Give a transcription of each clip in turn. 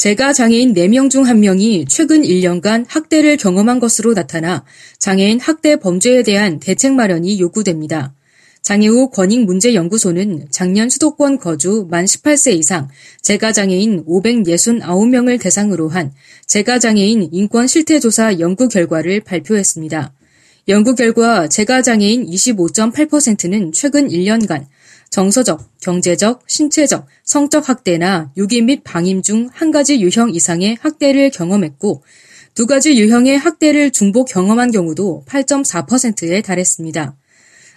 제가 장애인 4명 중 1명이 최근 1년간 학대를 경험한 것으로 나타나 장애인 학대 범죄에 대한 대책 마련이 요구됩니다. 장애우 권익문제연구소는 작년 수도권 거주 만 18세 이상 재가장애인 569명을 대상으로 한 재가장애인 인권 실태조사 연구 결과를 발표했습니다. 연구 결과 재가장애인 25.8%는 최근 1년간 정서적, 경제적, 신체적, 성적 학대나 유기 및 방임 중 한 가지 유형 이상의 학대를 경험했고 두 가지 유형의 학대를 중복 경험한 경우도 8.4%에 달했습니다.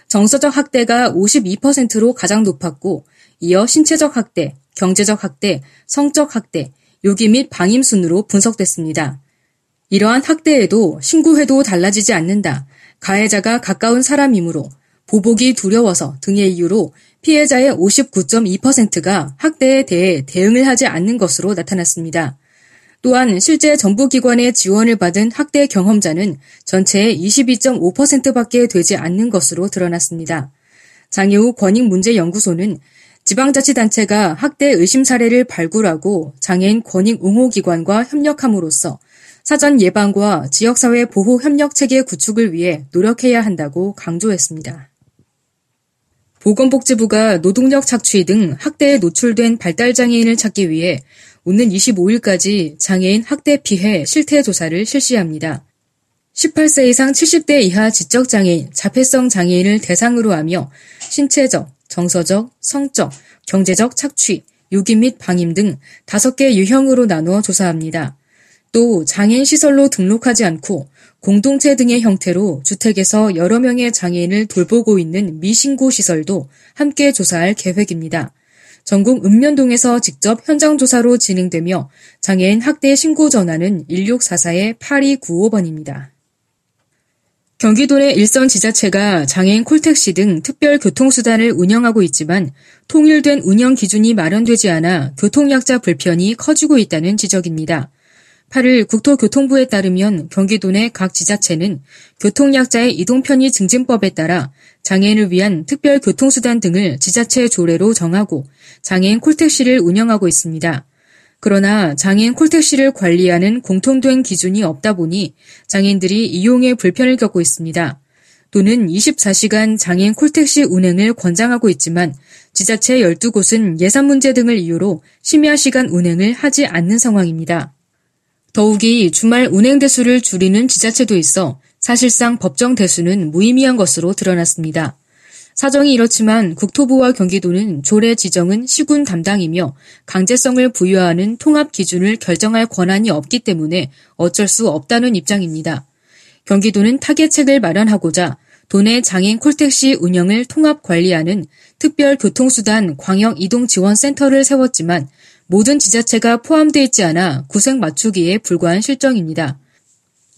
정서적 학대가 52%로 가장 높았고 이어 신체적 학대, 경제적 학대, 성적 학대, 유기 및 방임 순으로 분석됐습니다. 이러한 학대에도 신고해도 달라지지 않는다. 가해자가 가까운 사람이므로 보복이 두려워서 등의 이유로 피해자의 59.2%가 학대에 대해 대응을 하지 않는 것으로 나타났습니다. 또한 실제 정부기관의 지원을 받은 학대 경험자는 전체의 22.5%밖에 되지 않는 것으로 드러났습니다. 장애우 권익문제연구소는 지방자치단체가 학대 의심 사례를 발굴하고 장애인 권익 옹호기관과 협력함으로써 사전 예방과 지역사회 보호 협력 체계 구축을 위해 노력해야 한다고 강조했습니다. 보건복지부가 노동력 착취 등 학대에 노출된 발달장애인을 찾기 위해 오는 25일까지 장애인 학대 피해 실태 조사를 실시합니다. 18세 이상 70대 이하 지적장애인, 자폐성 장애인을 대상으로 하며 신체적, 정서적, 성적, 경제적 착취, 유기 및 방임 등 5개 유형으로 나누어 조사합니다. 또 장애인 시설로 등록하지 않고 공동체 등의 형태로 주택에서 여러 명의 장애인을 돌보고 있는 미신고 시설도 함께 조사할 계획입니다. 전국 읍면동에서 직접 현장 조사로 진행되며 장애인 학대 신고 전화는 1644-8295번입니다. 경기도 내 일선 지자체가 장애인 콜택시 등 특별 교통수단을 운영하고 있지만 통일된 운영 기준이 마련되지 않아 교통약자 불편이 커지고 있다는 지적입니다. 8일 국토교통부에 따르면 경기도 내 각 지자체는 교통약자의 이동편의 증진법에 따라 장애인을 위한 특별 교통수단 등을 지자체 조례로 정하고 장애인 콜택시를 운영하고 있습니다. 그러나 장애인 콜택시를 관리하는 공통된 기준이 없다 보니 장애인들이 이용에 불편을 겪고 있습니다. 또는 24시간 장애인 콜택시 운행을 권장하고 있지만 지자체 12곳은 예산 문제 등을 이유로 심야 시간 운행을 하지 않는 상황입니다. 더욱이 주말 운행 대수를 줄이는 지자체도 있어 사실상 법정 대수는 무의미한 것으로 드러났습니다. 사정이 이렇지만 국토부와 경기도는 조례 지정은 시군 담당이며 강제성을 부여하는 통합 기준을 결정할 권한이 없기 때문에 어쩔 수 없다는 입장입니다. 경기도는 타겟책을 마련하고자 도내 장애인 콜택시 운영을 통합 관리하는 특별교통수단 광역이동지원센터를 세웠지만 모든 지자체가 포함되어 있지 않아 구색 맞추기에 불과한 실정입니다.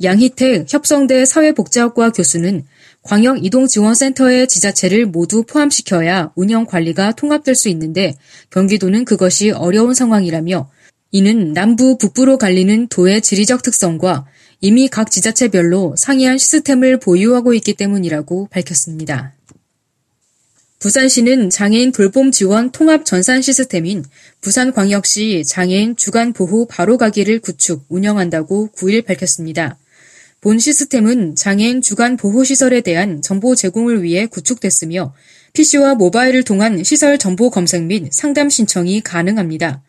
양희택 협성대 사회복지학과 교수는 광역 이동지원센터의 지자체를 모두 포함시켜야 운영 관리가 통합될 수 있는데 경기도는 그것이 어려운 상황이라며 이는 남부 북부로 갈리는 도의 지리적 특성과 이미 각 지자체별로 상이한 시스템을 보유하고 있기 때문이라고 밝혔습니다. 부산시는 장애인 돌봄 지원 통합 전산 시스템인 부산광역시 장애인 주간 보호 바로가기를 구축, 운영한다고 9일 밝혔습니다. 본 시스템은 장애인 주간 보호 시설에 대한 정보 제공을 위해 구축됐으며 PC와 모바일을 통한 시설 정보 검색 및 상담 신청이 가능합니다.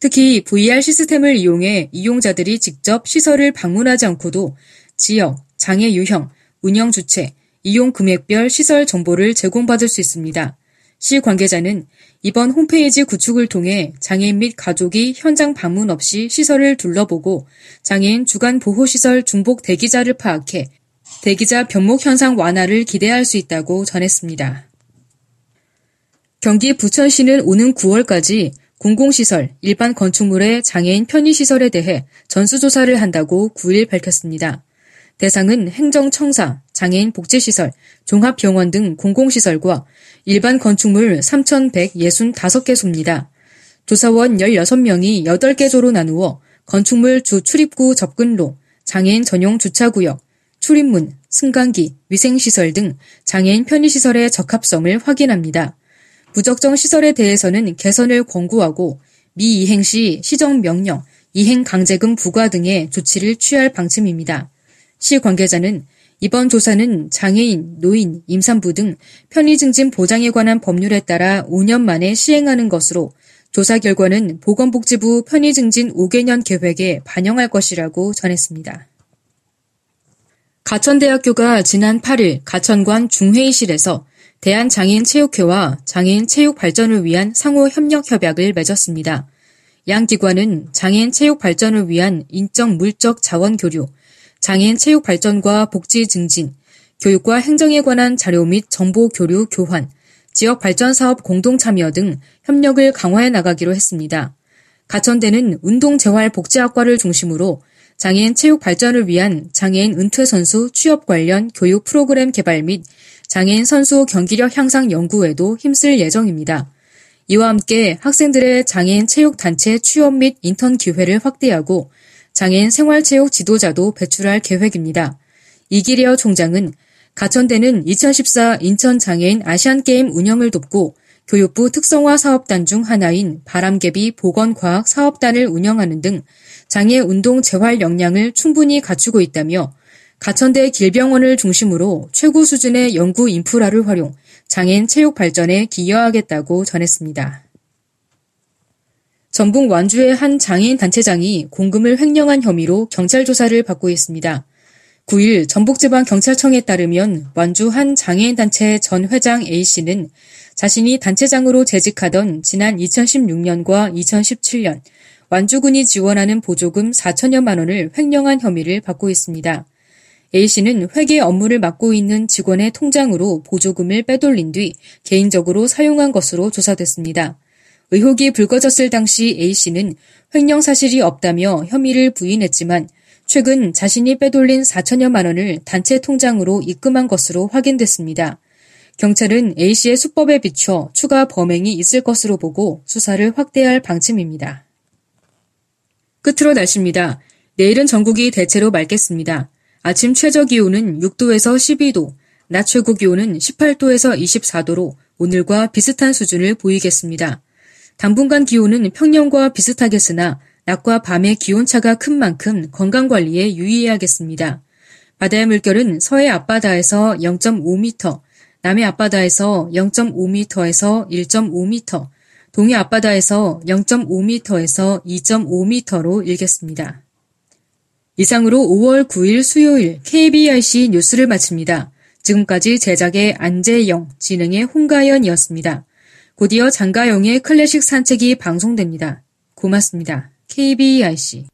특히 VR 시스템을 이용해 이용자들이 직접 시설을 방문하지 않고도 지역, 장애 유형, 운영 주체, 이용 금액별 시설 정보를 제공받을 수 있습니다. 시 관계자는 이번 홈페이지 구축을 통해 장애인 및 가족이 현장 방문 없이 시설을 둘러보고 장애인 주간 보호시설 중복 대기자를 파악해 대기자 변목 현상 완화를 기대할 수 있다고 전했습니다. 경기 부천시는 오는 9월까지 공공시설, 일반 건축물의 장애인 편의시설에 대해 전수조사를 한다고 9일 밝혔습니다. 대상은 행정청사, 장애인 복지시설, 종합병원 등 공공시설과 일반 건축물 3,165개소입니다. 조사원 16명이 8개 조로 나누어 건축물 주 출입구 접근로, 장애인 전용 주차구역, 출입문, 승강기, 위생시설 등 장애인 편의시설의 적합성을 확인합니다. 부적정 시설에 대해서는 개선을 권고하고 미이행 시 시정명령, 이행 강제금 부과 등의 조치를 취할 방침입니다. 시 관계자는 이번 조사는 장애인, 노인, 임산부 등 편의 증진 보장에 관한 법률에 따라 5년 만에 시행하는 것으로 조사 결과는 보건복지부 편의 증진 5개년 계획에 반영할 것이라고 전했습니다. 가천대학교가 지난 8일 가천관 중회의실에서 대한장애인체육회와 장애인 체육 발전을 위한 상호 협력 협약을 맺었습니다. 양 기관은 장애인 체육 발전을 위한 인적 물적 자원 교류, 장애인 체육 발전과 복지 증진, 교육과 행정에 관한 자료 및 정보 교류 교환, 지역 발전 사업 공동 참여 등 협력을 강화해 나가기로 했습니다. 가천대는 운동 재활 복지학과를 중심으로 장애인 체육 발전을 위한 장애인 은퇴 선수 취업 관련 교육 프로그램 개발 및 장애인 선수 경기력 향상 연구에도 힘쓸 예정입니다. 이와 함께 학생들의 장애인 체육 단체 취업 및 인턴 기회를 확대하고 장애인 생활체육 지도자도 배출할 계획입니다. 이기리어 총장은 가천대는 2014 인천 장애인 아시안게임 운영을 돕고 교육부 특성화 사업단 중 하나인 바람개비 보건과학 사업단을 운영하는 등 장애 운동 재활 역량을 충분히 갖추고 있다며 가천대 길병원을 중심으로 최고 수준의 연구 인프라를 활용 장애인 체육 발전에 기여하겠다고 전했습니다. 전북 완주의 한 장애인 단체장이 공금을 횡령한 혐의로 경찰 조사를 받고 있습니다. 9일 전북지방경찰청에 따르면 완주 한 장애인 단체 전 회장 A씨는 자신이 단체장으로 재직하던 지난 2016년과 2017년 완주군이 지원하는 보조금 4천여만 원을 횡령한 혐의를 받고 있습니다. A씨는 회계 업무를 맡고 있는 직원의 통장으로 보조금을 빼돌린 뒤 개인적으로 사용한 것으로 조사됐습니다. 의혹이 불거졌을 당시 A씨는 횡령 사실이 없다며 혐의를 부인했지만 최근 자신이 빼돌린 4천여만 원을 단체 통장으로 입금한 것으로 확인됐습니다. 경찰은 A씨의 수법에 비춰 추가 범행이 있을 것으로 보고 수사를 확대할 방침입니다. 끝으로 날씨입니다. 내일은 전국이 대체로 맑겠습니다. 아침 최저 기온은 6도에서 12도, 낮 최고 기온은 18도에서 24도로 오늘과 비슷한 수준을 보이겠습니다. 당분간 기온은 평년과 비슷하겠으나 낮과 밤의 기온차가 큰 만큼 건강관리에 유의해야겠습니다. 바다의 물결은 서해 앞바다에서 0.5m, 남해 앞바다에서 0.5m에서 1.5m, 동해 앞바다에서 0.5m에서 2.5m로 일겠습니다. 이상으로 5월 9일 수요일 KBRC 뉴스를 마칩니다. 지금까지 제작의 안재영, 진행의 홍가연이었습니다. 곧이어 장가영의 클래식 산책이 방송됩니다. 고맙습니다. KBIC